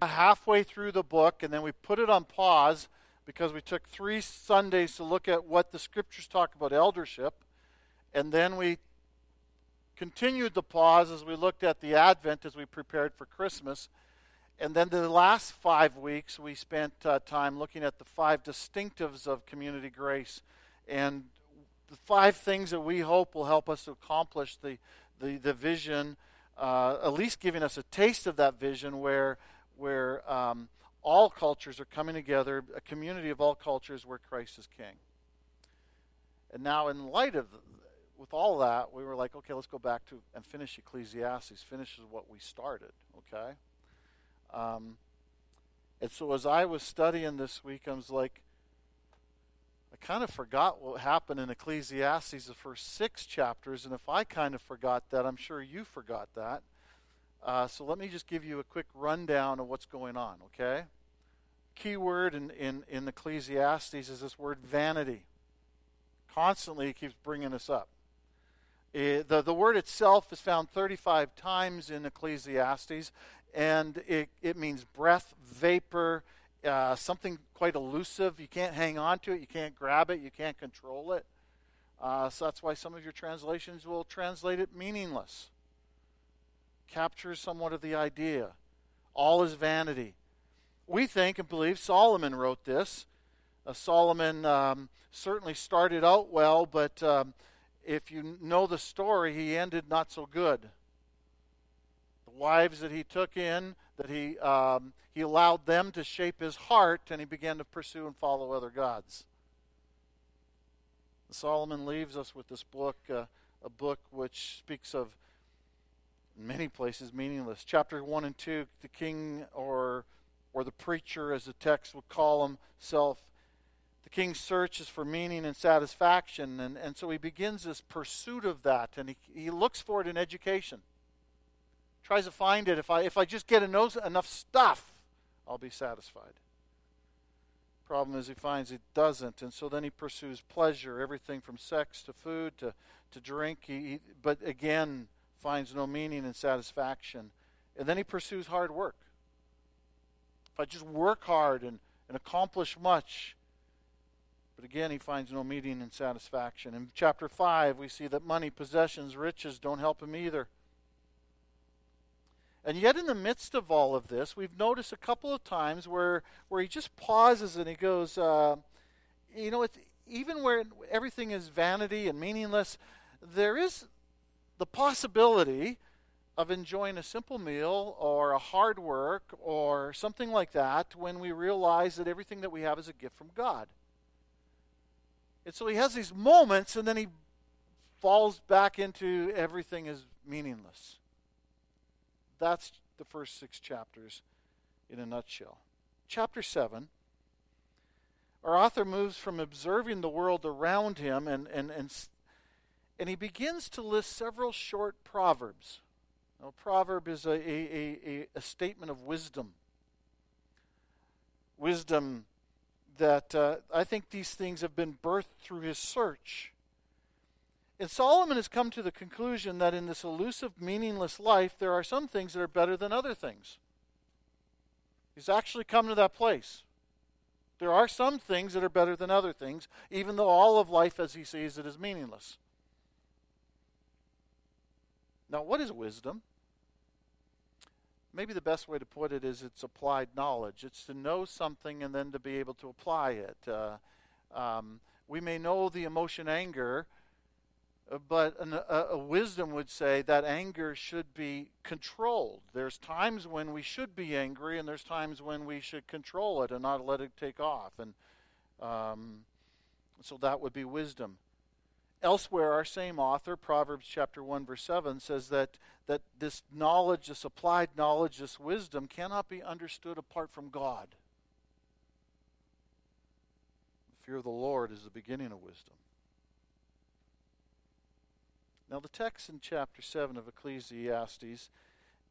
we halfway through the book and then we put it on pause because we took three Sundays to look at what the scriptures talk about eldership. And then we continued the pause as we looked at the Advent as we prepared for Christmas. And then the last five weeks, we spent uh, time looking at the five distinctives of community grace and the five things that we hope will help us to accomplish the, the, the vision, uh, at least giving us a taste of that vision where, where um, all cultures are coming together, a community of all cultures where Christ is king. And now, in light of with all that, we were like, okay, let's go back to and finish Ecclesiastes. finish what we started. Okay. Um, and so as I was studying this week, I was like, I kind of forgot what happened in Ecclesiastes, the first six chapters, and if I kind of forgot that, I'm sure you forgot that. Uh, so let me just give you a quick rundown of what's going on, okay? Key word in, in, in Ecclesiastes is this word vanity. Constantly, it keeps bringing us up. It, the, the word itself is found 35 times in Ecclesiastes, and it, it means breath, vapor, uh, something quite elusive. You can't hang on to it, you can't grab it, you can't control it. Uh, so that's why some of your translations will translate it meaningless captures somewhat of the idea. All is vanity. We think and believe Solomon wrote this. Uh, Solomon um, certainly started out well, but um, if you know the story, he ended not so good. The wives that he took in, that he um, he allowed them to shape his heart, and he began to pursue and follow other gods. Solomon leaves us with this book, uh, a book which speaks of in many places meaningless. Chapter 1 and 2, the king or, or the preacher, as the text would call himself, the king searches for meaning and satisfaction. And, and so he begins this pursuit of that, and he, he looks for it in education. Tries to find it. If I, if I just get enough, stuff, I'll be satisfied. Problem is, he finds he doesn't, and so then he pursues pleasure, everything from sex to food to, to drink. He, he, but again, finds no meaning and satisfaction. And then he pursues hard work. If I just work hard and, and accomplish much, but again, he finds no meaning and satisfaction. In chapter 5, we see that money, possessions, riches don't help him either. And yet, in the midst of all of this, we've noticed a couple of times where, where he just pauses and he goes, uh, you know, even where everything is vanity and meaningless, there is the possibility of enjoying a simple meal or a hard work or something like that when we realize that everything that we have is a gift from God. And so he has these moments and then he falls back into everything is meaningless. That's the first six chapters in a nutshell. Chapter 7 our author moves from observing the world around him and, and, and and he begins to list several short proverbs. Now, a proverb is a, a, a, a statement of wisdom. Wisdom that uh, I think these things have been birthed through his search. And Solomon has come to the conclusion that in this elusive, meaningless life, there are some things that are better than other things. He's actually come to that place. There are some things that are better than other things, even though all of life, as he sees it, is meaningless. Now, what is wisdom? Maybe the best way to put it is it's applied knowledge. It's to know something and then to be able to apply it. Uh, um, we may know the emotion anger, uh, but an, a, a, wisdom would say that anger should be controlled. There's times when we should be angry, and there's times when we should control it and not let it take off. And um, so that would be wisdom. Elsewhere, our same author, Proverbs chapter 1, verse 7, says that, that this knowledge, this applied knowledge, this wisdom cannot be understood apart from God. The fear of the Lord is the beginning of wisdom. Now, the text in chapter 7 of Ecclesiastes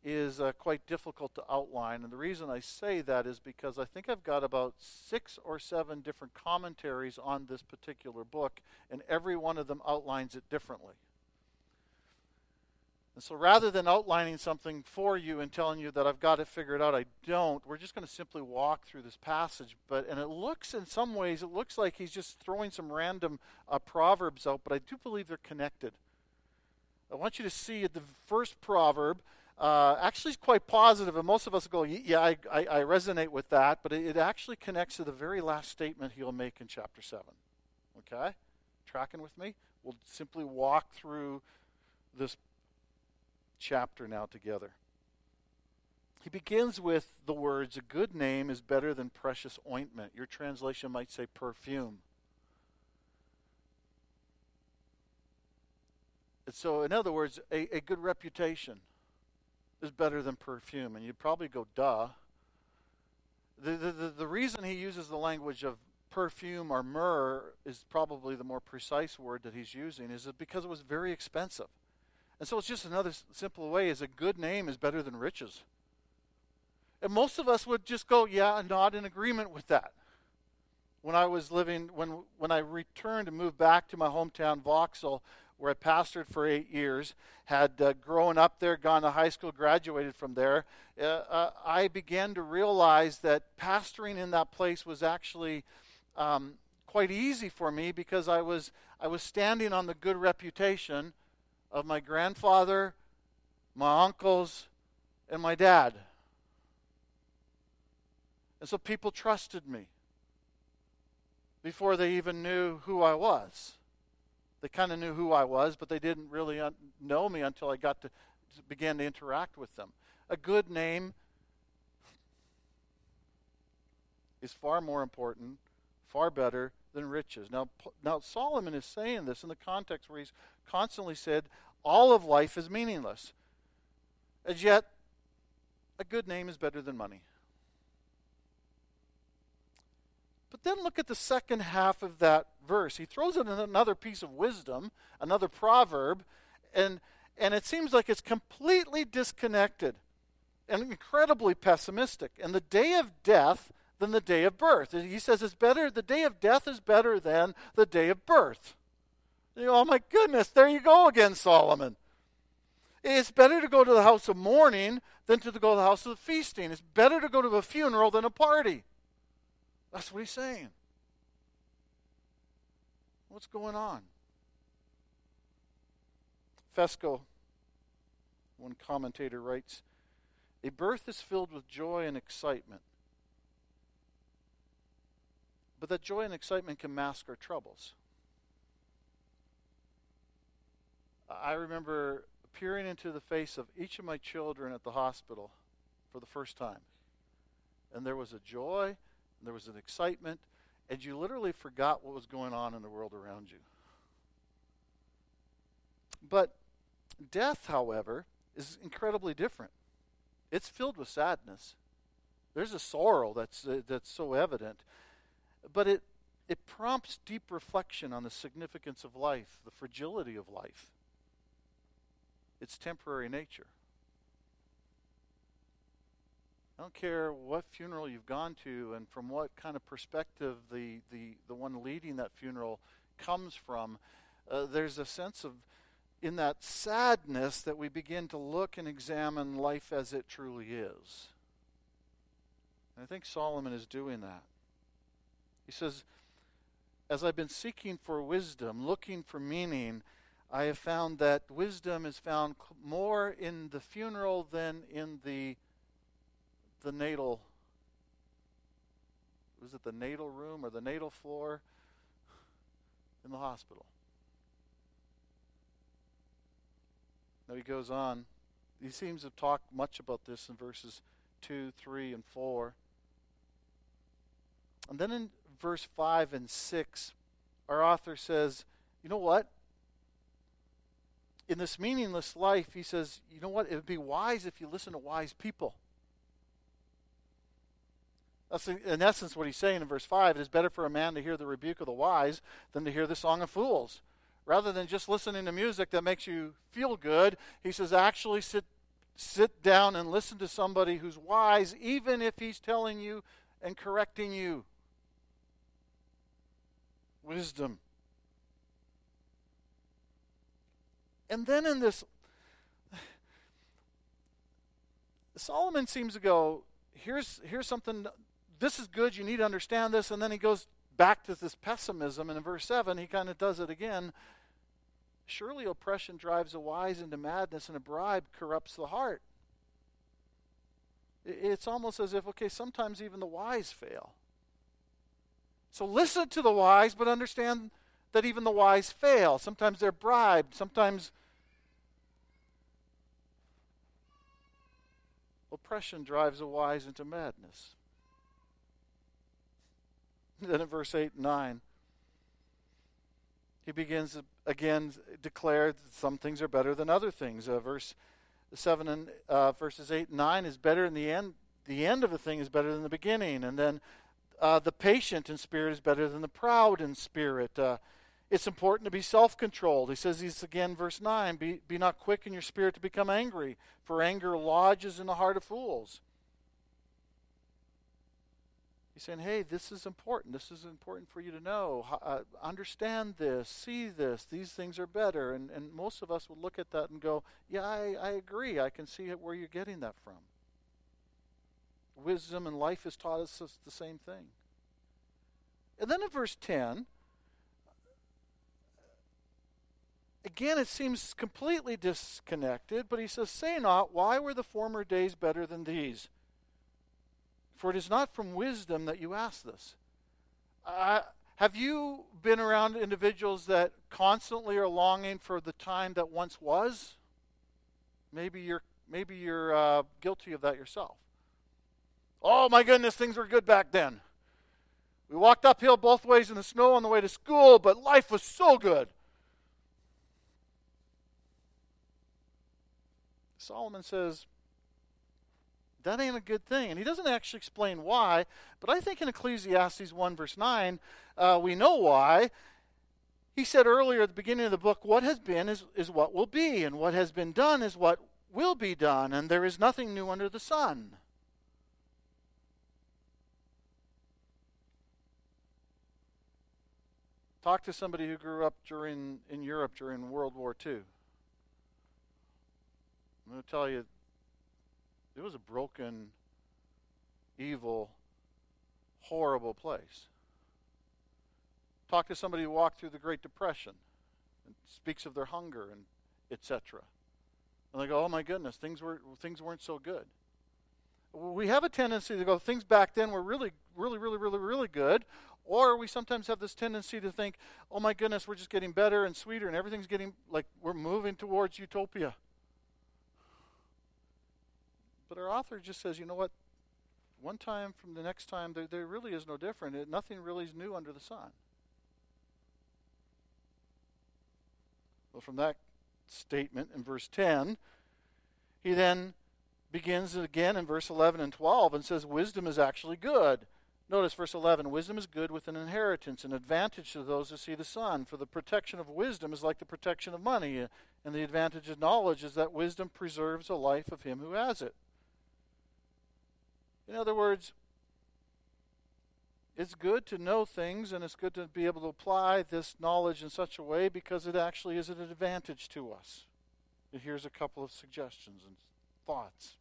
is uh, quite difficult to outline. And the reason I say that is because I think I've got about six or seven different commentaries on this particular book, and every one of them outlines it differently. And so rather than outlining something for you and telling you that I've got it figured out, I don't. We're just going to simply walk through this passage. But and it looks in some ways, it looks like he's just throwing some random uh, proverbs out, but I do believe they're connected. I want you to see at the first proverb. Uh, actually, is quite positive, and most of us go, "Yeah, I, I, I resonate with that." But it, it actually connects to the very last statement he'll make in chapter seven. Okay, tracking with me? We'll simply walk through this chapter now together. He begins with the words, A good name is better than precious ointment. Your translation might say perfume. And so, in other words, a, a good reputation is better than perfume. And you'd probably go, duh. The, the, the, the reason he uses the language of perfume or myrrh is probably the more precise word that he's using, is because it was very expensive. And so it's just another simple way is a good name is better than riches. And most of us would just go, yeah, not in agreement with that. When I was living, when, when I returned and moved back to my hometown, Vauxhall, where I pastored for eight years, had uh, grown up there, gone to high school, graduated from there, uh, uh, I began to realize that pastoring in that place was actually um, quite easy for me because I was, I was standing on the good reputation of my grandfather, my uncles, and my dad. And so people trusted me before they even knew who I was. They kind of knew who I was, but they didn't really un- know me until I got to began to interact with them. A good name is far more important, far better than riches. Now, now Solomon is saying this in the context where he's constantly said all of life is meaningless. As yet, a good name is better than money. But then look at the second half of that verse. He throws in another piece of wisdom, another proverb, and, and it seems like it's completely disconnected and incredibly pessimistic. And the day of death than the day of birth. He says it's better, the day of death is better than the day of birth. You know, oh my goodness, there you go again, Solomon. It's better to go to the house of mourning than to go to the house of feasting. It's better to go to a funeral than a party. That's what he's saying. What's going on? Fesco, one commentator writes, a birth is filled with joy and excitement. But that joy and excitement can mask our troubles. I remember peering into the face of each of my children at the hospital for the first time. And there was a joy, there was an excitement, and you literally forgot what was going on in the world around you. But death, however, is incredibly different. It's filled with sadness. There's a sorrow that's uh, that's so evident but it, it prompts deep reflection on the significance of life, the fragility of life, its temporary nature. I don't care what funeral you've gone to and from what kind of perspective the, the, the one leading that funeral comes from. Uh, there's a sense of, in that sadness, that we begin to look and examine life as it truly is. And I think Solomon is doing that. He says, As I've been seeking for wisdom, looking for meaning, I have found that wisdom is found more in the funeral than in the the natal was it the natal room or the natal floor in the hospital. Now he goes on. He seems to talk much about this in verses 2, 3, and 4. And then in verse 5 and 6, our author says, you know what? In this meaningless life, he says, you know what? It would be wise if you listen to wise people. That's in essence what he's saying in verse 5. It is better for a man to hear the rebuke of the wise than to hear the song of fools. Rather than just listening to music that makes you feel good, he says, actually sit, sit down and listen to somebody who's wise, even if he's telling you and correcting you wisdom. And then in this Solomon seems to go, here's, here's something, this is good, you need to understand this, and then he goes back to this pessimism, and in verse 7, he kind of does it again. Surely oppression drives the wise into madness, and a bribe corrupts the heart. It's almost as if, okay, sometimes even the wise fail. So listen to the wise, but understand that even the wise fail. Sometimes they're bribed, sometimes oppression drives the wise into madness. Then in verse 8 and 9, he begins again declare some things are better than other things. Uh, verse 7 and uh, verses 8 and 9 is better in the end. The end of a thing is better than the beginning. And then uh, the patient in spirit is better than the proud in spirit. Uh, it's important to be self controlled. He says, he's again, verse 9 be, be not quick in your spirit to become angry, for anger lodges in the heart of fools. He's saying, hey, this is important. This is important for you to know. Uh, understand this. See this. These things are better. And, and most of us would look at that and go, yeah, I, I agree. I can see where you're getting that from. Wisdom and life has taught us the same thing. And then in verse 10, Again, it seems completely disconnected, but he says, Say not, why were the former days better than these? For it is not from wisdom that you ask this. Uh, have you been around individuals that constantly are longing for the time that once was? Maybe you're maybe you're uh, guilty of that yourself. Oh my goodness, things were good back then. We walked uphill both ways in the snow on the way to school, but life was so good. Solomon says, that ain't a good thing. And he doesn't actually explain why, but I think in Ecclesiastes 1, verse 9, uh, we know why. He said earlier at the beginning of the book, what has been is, is what will be, and what has been done is what will be done, and there is nothing new under the sun. Talk to somebody who grew up during in Europe during World War II. I'm going to tell you, it was a broken, evil, horrible place. Talk to somebody who walked through the Great Depression and speaks of their hunger and etc. And they go, "Oh my goodness, things were things weren't so good." We have a tendency to go, "Things back then were really, really, really, really, really good," or we sometimes have this tendency to think, "Oh my goodness, we're just getting better and sweeter, and everything's getting like we're moving towards utopia." But our author just says, you know what? One time from the next time, there, there really is no different. It, nothing really is new under the sun. Well, from that statement in verse 10, he then begins again in verse 11 and 12 and says, Wisdom is actually good. Notice verse 11 Wisdom is good with an inheritance, an advantage to those who see the sun. For the protection of wisdom is like the protection of money, and the advantage of knowledge is that wisdom preserves the life of him who has it. In other words, it's good to know things and it's good to be able to apply this knowledge in such a way because it actually is an advantage to us. And here's a couple of suggestions and thoughts.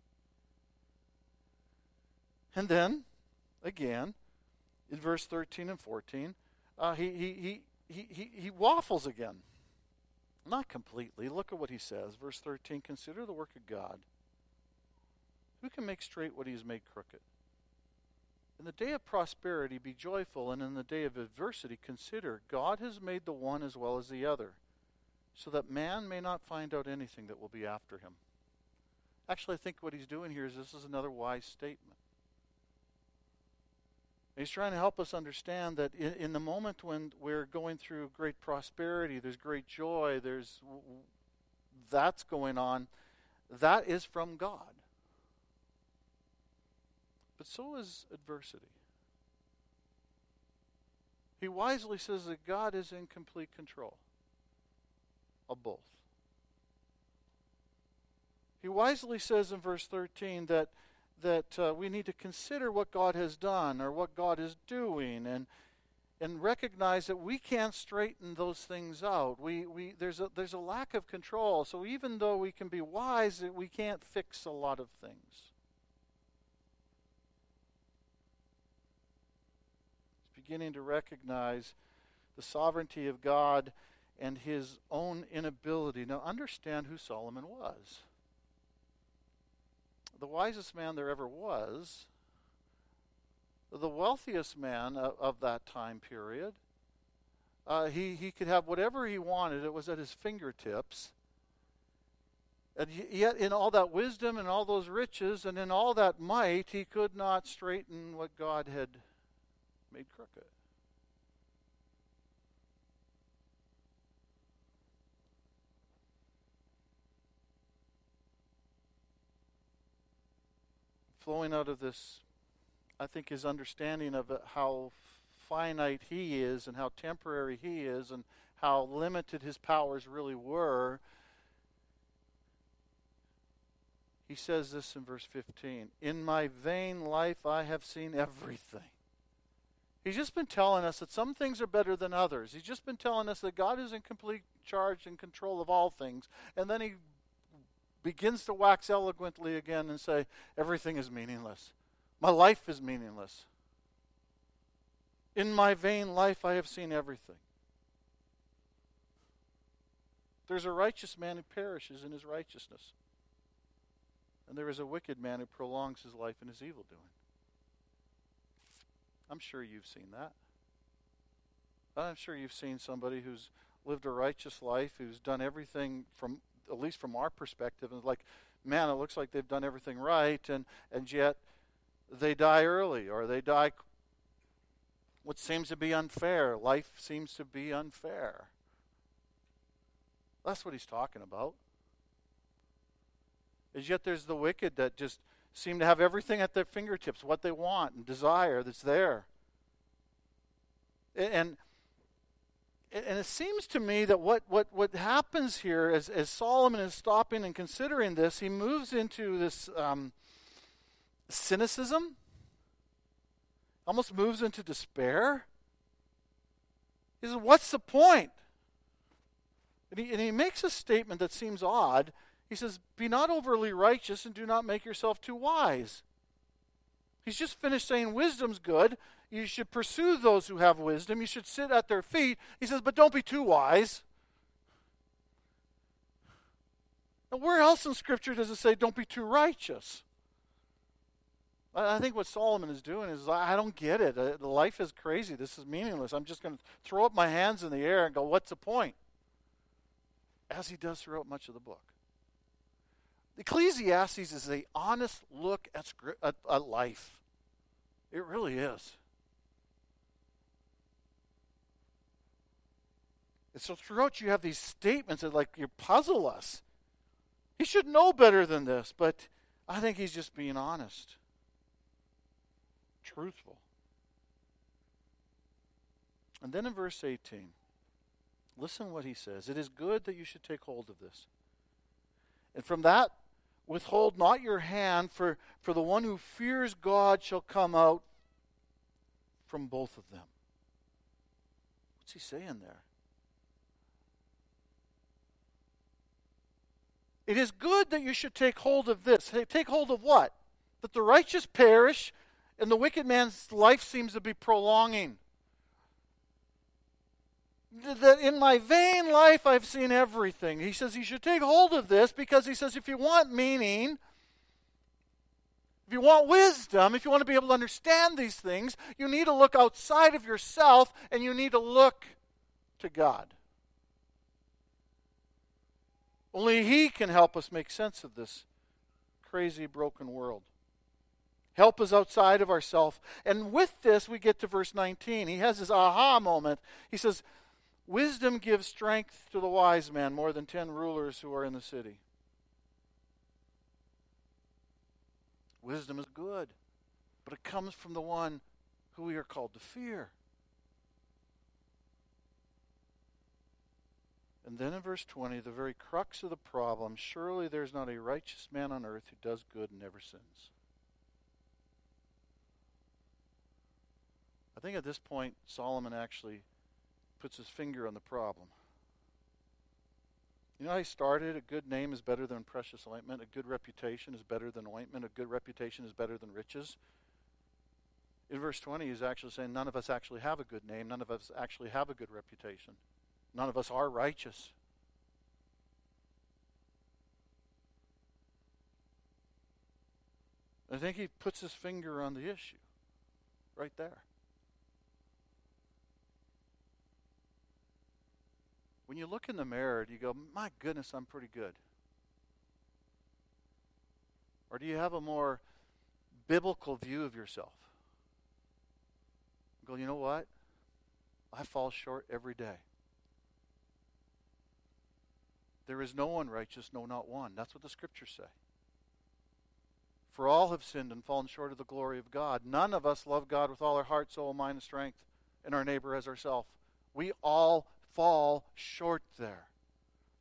And then, again, in verse 13 and 14, uh, he, he, he, he, he, waffles again. Not completely. Look at what he says. Verse 13 Consider the work of God who can make straight what he has made crooked? In the day of prosperity, be joyful, and in the day of adversity, consider God has made the one as well as the other, so that man may not find out anything that will be after him. Actually, I think what he's doing here is this is another wise statement. He's trying to help us understand that in, in, the moment when we're going through great prosperity, there's great joy, there's that's going on, that is from God but so is adversity. He wisely says that God is in complete control of both. He wisely says in verse 13 that that uh, we need to consider what God has done or what God is doing and and recognize that we can't straighten those things out. We, we, there's, a, there's a lack of control. So even though we can be wise, we can't fix a lot of things. Beginning to recognize the sovereignty of God and his own inability. Now, understand who Solomon was. The wisest man there ever was, the wealthiest man of, of that time period. Uh, he, he could have whatever he wanted, it was at his fingertips. And yet, in all that wisdom and all those riches and in all that might, he could not straighten what God had made crooked. Flowing out of this, I think his understanding of how finite he is and how temporary he is and how limited his powers really were He says this in verse 15 In my vain life I have seen everything. He's just been telling us that some things are better than others. He's just been telling us that God is in complete charge and control of all things. And then he begins to wax eloquently again and say, Everything is meaningless. My life is meaningless. In my vain life I have seen everything. There's a righteous man who perishes in his righteousness. And there is a wicked man who prolongs his life in his evil doing. I'm sure you've seen that. I'm sure you've seen somebody who's lived a righteous life, who's done everything from at least from our perspective, and like, man, it looks like they've done everything right, and and yet they die early, or they die what seems to be unfair. Life seems to be unfair. That's what he's talking about. As yet there's the wicked that just seem to have everything at their fingertips, what they want and desire that's there. And and it seems to me that what, what, what happens here as, as Solomon is stopping and considering this, he moves into this um, cynicism, almost moves into despair. He says, What's the point? And he, and he makes a statement that seems odd. He says, Be not overly righteous and do not make yourself too wise. He's just finished saying wisdom's good. You should pursue those who have wisdom. You should sit at their feet. He says, But don't be too wise. Now, where else in Scripture does it say, Don't be too righteous? I think what Solomon is doing is, I don't get it. Uh, life is crazy. This is meaningless. I'm just going to throw up my hands in the air and go, What's the point? As he does throughout much of the book. Ecclesiastes is a honest look at, at, at life. It really is. And so throughout you have these statements that like you puzzle us. He should know better than this, but I think he's just being honest. Truthful. And then in verse 18, listen what he says. It is good that you should take hold of this. And from that Withhold not your hand, for, for the one who fears God shall come out from both of them. What's he saying there? It is good that you should take hold of this. Take hold of what? That the righteous perish and the wicked man's life seems to be prolonging that in my vain life I've seen everything. He says you should take hold of this because he says if you want meaning, if you want wisdom, if you want to be able to understand these things, you need to look outside of yourself and you need to look to God. Only He can help us make sense of this crazy, broken world. Help us outside of ourselves. And with this, we get to verse 19. He has this aha moment. He says, Wisdom gives strength to the wise man more than ten rulers who are in the city. Wisdom is good, but it comes from the one who we are called to fear. And then in verse 20, the very crux of the problem surely there's not a righteous man on earth who does good and never sins. I think at this point, Solomon actually puts his finger on the problem. You know he started? A good name is better than precious ointment. A good reputation is better than ointment. A good reputation is better than riches. In verse 20, he's actually saying none of us actually have a good name, none of us actually have a good reputation, none of us are righteous. I think he puts his finger on the issue right there. When you look in the mirror, do you go, My goodness, I'm pretty good? Or do you have a more biblical view of yourself? go, you know what? I fall short every day. There is no one righteous, no, not one. That's what the scriptures say. For all have sinned and fallen short of the glory of God. None of us love God with all our heart, soul, mind, and strength, and our neighbor as ourselves. We all fall short there.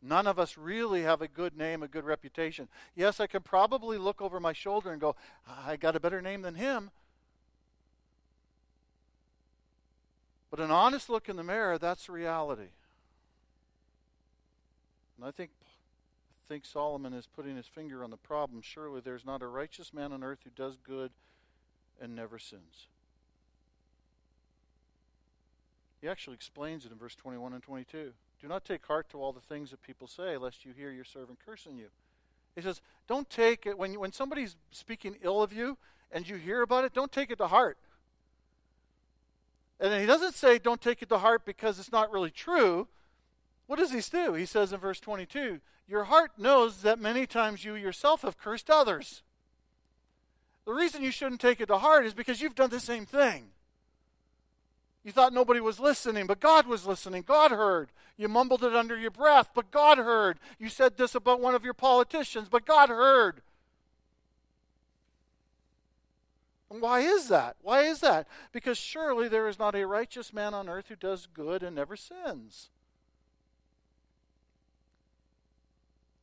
None of us really have a good name, a good reputation. Yes, I can probably look over my shoulder and go, I got a better name than him. But an honest look in the mirror, that's reality. And I think I think Solomon is putting his finger on the problem. Surely there's not a righteous man on earth who does good and never sins. He actually explains it in verse 21 and 22. Do not take heart to all the things that people say, lest you hear your servant cursing you. He says, don't take it, when, when somebody's speaking ill of you and you hear about it, don't take it to heart. And he doesn't say don't take it to heart because it's not really true. What does he do? He says in verse 22 Your heart knows that many times you yourself have cursed others. The reason you shouldn't take it to heart is because you've done the same thing. You thought nobody was listening, but God was listening. God heard. You mumbled it under your breath, but God heard. You said this about one of your politicians, but God heard. And why is that? Why is that? Because surely there is not a righteous man on earth who does good and never sins.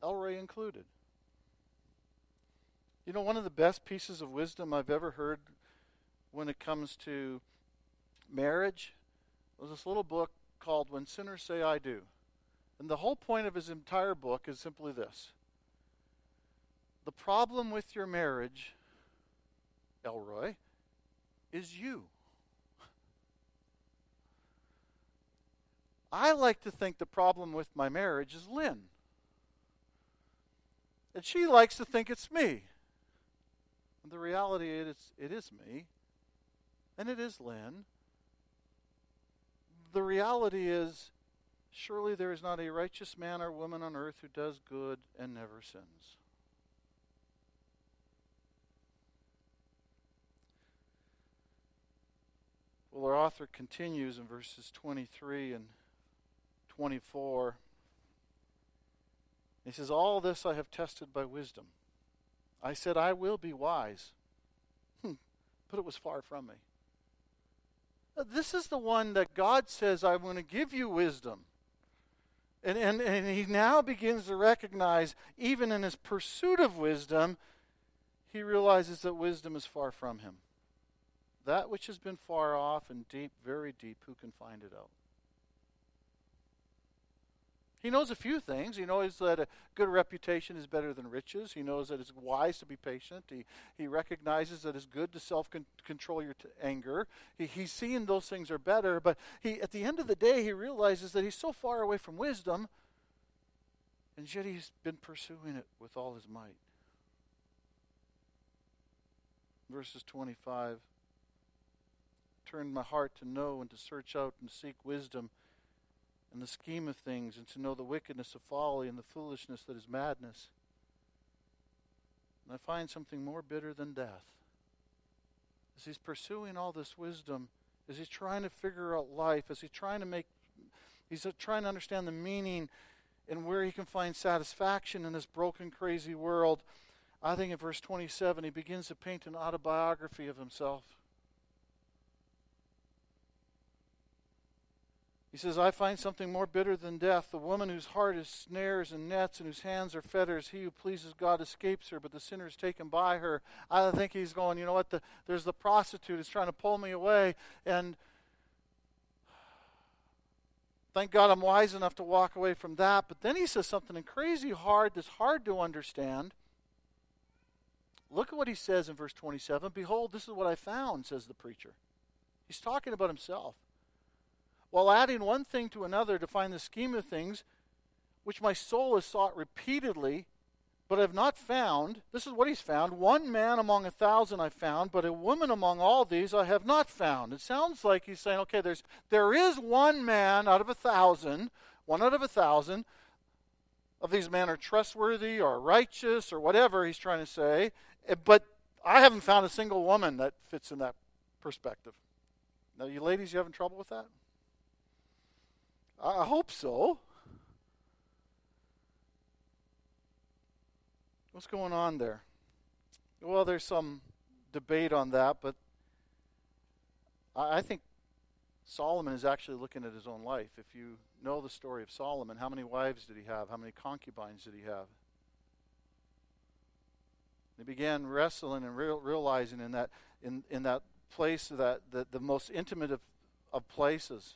Elroy included. You know, one of the best pieces of wisdom I've ever heard when it comes to marriage was this little book called When Sinners Say I Do. And the whole point of his entire book is simply this The problem with your marriage, Elroy, is you. I like to think the problem with my marriage is Lynn. And she likes to think it's me. And the reality is, it is me. And it is Lynn the reality is, surely there is not a righteous man or woman on earth who does good and never sins. Well, our author continues in verses 23 and 24. He says, All this I have tested by wisdom. I said, I will be wise. Hmm, but it was far from me. This is the one that God says, I want to give you wisdom. And, and, and he now begins to recognize, even in his pursuit of wisdom, he realizes that wisdom is far from him. That which has been far off and deep, very deep, who can find it out? He knows a few things. He knows that a good reputation is better than riches. He knows that it's wise to be patient. He, he recognizes that it's good to self control your t- anger. He, he's seeing those things are better, but he, at the end of the day, he realizes that he's so far away from wisdom, and yet he's been pursuing it with all his might. Verses 25 Turn my heart to know and to search out and seek wisdom and the scheme of things, and to know the wickedness of folly and the foolishness that is madness. And I find something more bitter than death. As he's pursuing all this wisdom, as he's trying to figure out life, as he's trying to make, he's trying to understand the meaning and where he can find satisfaction in this broken, crazy world. I think in verse 27, he begins to paint an autobiography of himself. He says, I find something more bitter than death. The woman whose heart is snares and nets and whose hands are fetters. He who pleases God escapes her, but the sinner is taken by her. I think he's going, you know what? The, there's the prostitute who's trying to pull me away. And thank God I'm wise enough to walk away from that. But then he says something crazy hard that's hard to understand. Look at what he says in verse 27. Behold, this is what I found, says the preacher. He's talking about himself. While adding one thing to another to find the scheme of things, which my soul has sought repeatedly, but have not found. This is what he's found. One man among a thousand I found, but a woman among all these I have not found. It sounds like he's saying, okay, there's there is one man out of a thousand, one out of a thousand of these men are trustworthy or righteous or whatever he's trying to say, eh, but I haven't found a single woman that fits in that perspective. Now, you ladies, you having trouble with that? I hope so. What's going on there? Well, there's some debate on that, but I think Solomon is actually looking at his own life. If you know the story of Solomon, how many wives did he have? How many concubines did he have? He began wrestling and real, realizing in that in, in that place that, that the most intimate of, of places,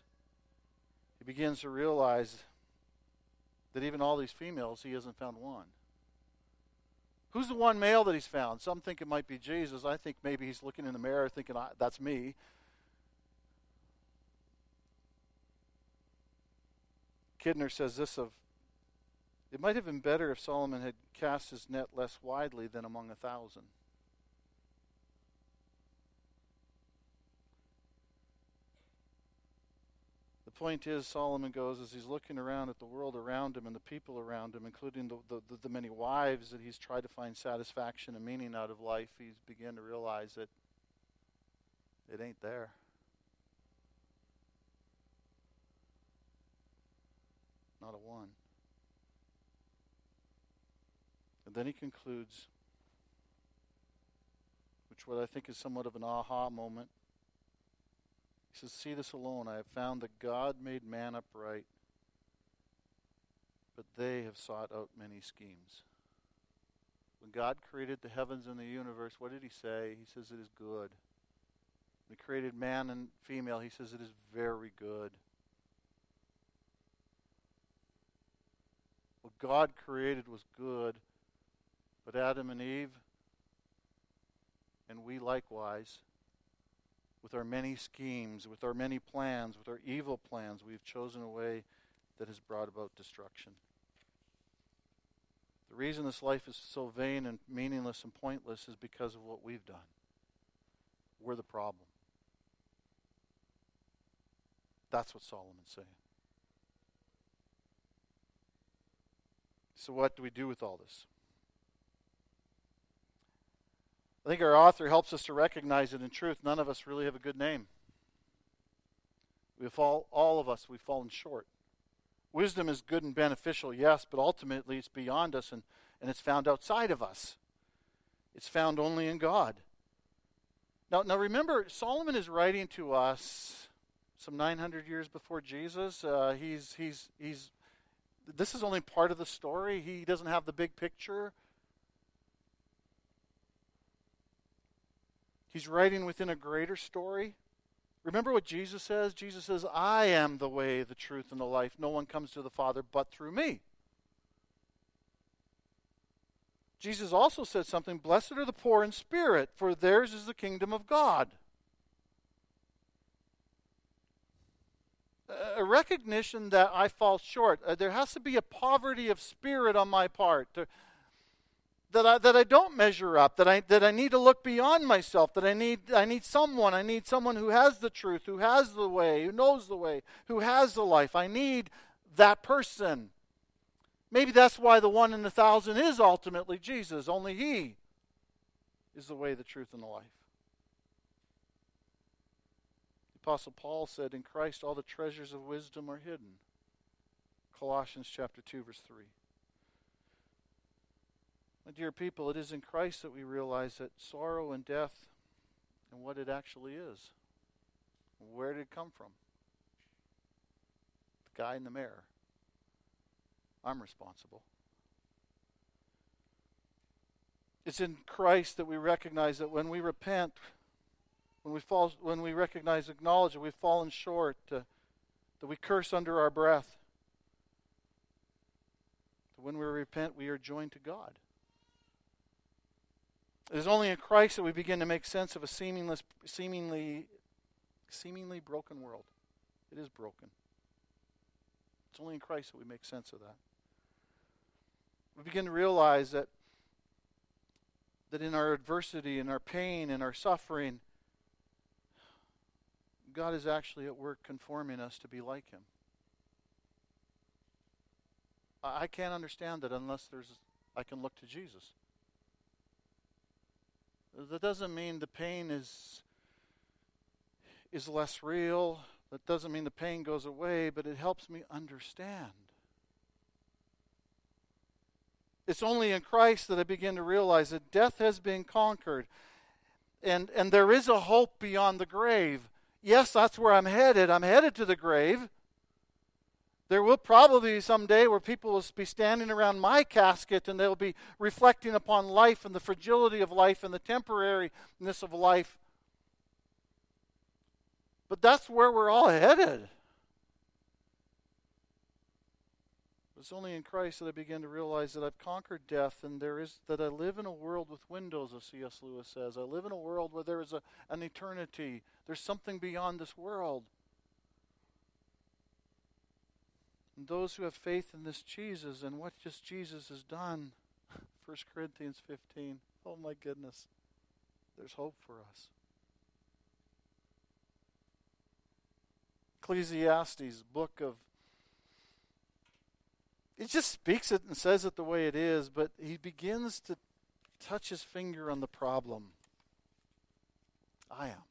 he begins to realize that even all these females, he hasn't found one. Who's the one male that he's found? Some think it might be Jesus. I think maybe he's looking in the mirror thinking, that's me. Kidner says this of it might have been better if Solomon had cast his net less widely than among a thousand. Point is, Solomon goes as he's looking around at the world around him and the people around him, including the, the, the, many wives that he's tried to find satisfaction and meaning out of life, he's begun to realize that it ain't there. Not a one. And then he concludes, which what I think is somewhat of an aha moment. He says, See this alone. I have found that God made man upright, but they have sought out many schemes. When God created the heavens and the universe, what did he say? He says it is good. When he created man and female, he says it is very good. What God created was good, but Adam and Eve, and we likewise, with our many schemes, with our many plans, with our evil plans, we've chosen a way that has brought about destruction. The reason this life is so vain and meaningless and pointless is because of what we've done. We're the problem. That's what Solomon's saying. So, what do we do with all this? I think our author helps us to recognize that in truth, none of us really have a good name. We fall, all of us, we've fallen short. Wisdom is good and beneficial, yes, but ultimately it's beyond us and, and it's found outside of us. It's found only in God. Now, now remember, Solomon is writing to us some 900 years before Jesus. Uh, he's, he's, he's this is only part of the story. He doesn't have the big picture. He's writing within a greater story. Remember what Jesus says? Jesus says, I am the way, the truth, and the life. No one comes to the Father but through me. Jesus also said something Blessed are the poor in spirit, for theirs is the kingdom of God. a recognition that I fall short. Uh, there has to be a poverty of spirit on my part. That I, that I don't measure up, that I, that I need to look beyond myself, that I need, I need someone, I need someone who has the truth, who has the way, who knows the way, who has the life. I need that person. Maybe that's why the one in a thousand is ultimately Jesus. Only He is the way, the truth, and the life. Apostle Paul said, In Christ all the treasures of wisdom are hidden. Colossians chapter 2, verse 3. My dear people, it is in Christ that we realize that sorrow and death and what it actually is. Where did it come from? The guy in the mirror. I'm responsible. It's in Christ that we recognize that when we repent, when we fall, when we recognize, acknowledge that we've fallen short, uh, that we curse under our breath. That when we repent, we are joined to God. It is only in Christ that we begin to make sense of a seemingly, seemingly, seemingly broken world. It is broken. It's only in Christ that we make sense of that. We begin to realize that that in our adversity, in our pain, in our suffering, God is actually at work conforming us to be like Him. I can't understand that unless there's I can look to Jesus. That doesn't mean the pain is is less real. That doesn't mean the pain goes away, but it helps me understand. It's only in Christ that I begin to realize that death has been conquered. And, and there is a hope beyond the grave. Yes, that's where I'm headed. I'm headed to the grave. There will probably be some day where people will be standing around my casket and they'll be reflecting upon life and the fragility of life and the temporariness of life. But that's where we're all headed. It's only in Christ that I begin to realize that I've conquered death and there is that I live in a world with windows, as C.S. Lewis says. I live in a world where there is a, an eternity. There's something beyond this world. And those who have faith in this Jesus and what just Jesus has done, 1 Corinthians 15, oh my goodness, there's hope for us. Ecclesiastes, book of. It just speaks it and says it the way it is, but he begins to touch his finger on the problem. I am.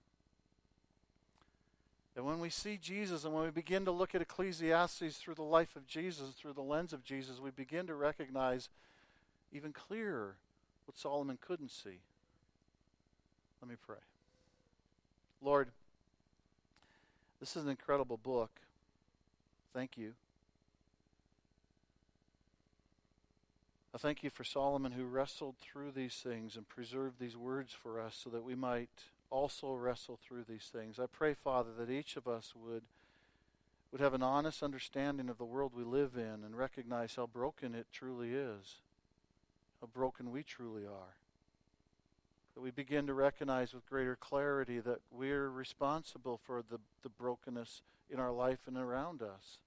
And when we see Jesus and when we begin to look at Ecclesiastes through the life of Jesus, through the lens of Jesus, we begin to recognize even clearer what Solomon couldn't see. Let me pray. Lord, this is an incredible book. Thank you. I thank you for Solomon who wrestled through these things and preserved these words for us so that we might also wrestle through these things. I pray, Father, that each of us would would have an honest understanding of the world we live in and recognize how broken it truly is, how broken we truly are that we begin to recognize with greater clarity that we're responsible for the, the brokenness in our life and around us.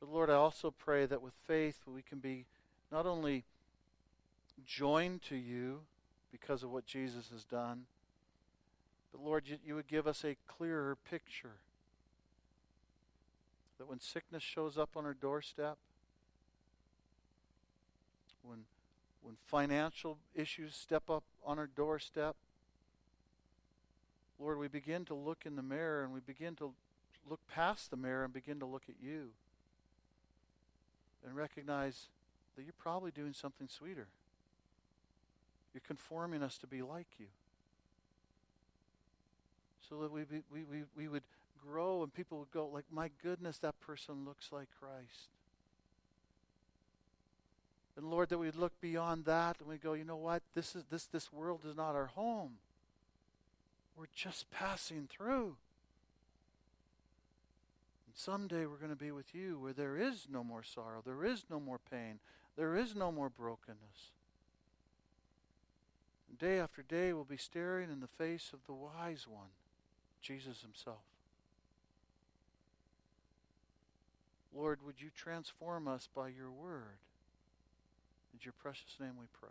But Lord, I also pray that with faith we can be not only joined to you because of what Jesus has done, but Lord, you, you would give us a clearer picture. That when sickness shows up on our doorstep, when when financial issues step up on our doorstep, Lord, we begin to look in the mirror and we begin to look past the mirror and begin to look at you and recognize that you're probably doing something sweeter. You're conforming us to be like you. So that we, we, we, we would grow and people would go, like, my goodness, that person looks like Christ. And Lord, that we'd look beyond that and we go, you know what? This is this this world is not our home. We're just passing through. And someday we're going to be with you where there is no more sorrow, there is no more pain, there is no more brokenness. And day after day we'll be staring in the face of the wise one, Jesus himself. Lord, would you transform us by your word? In your precious name we pray.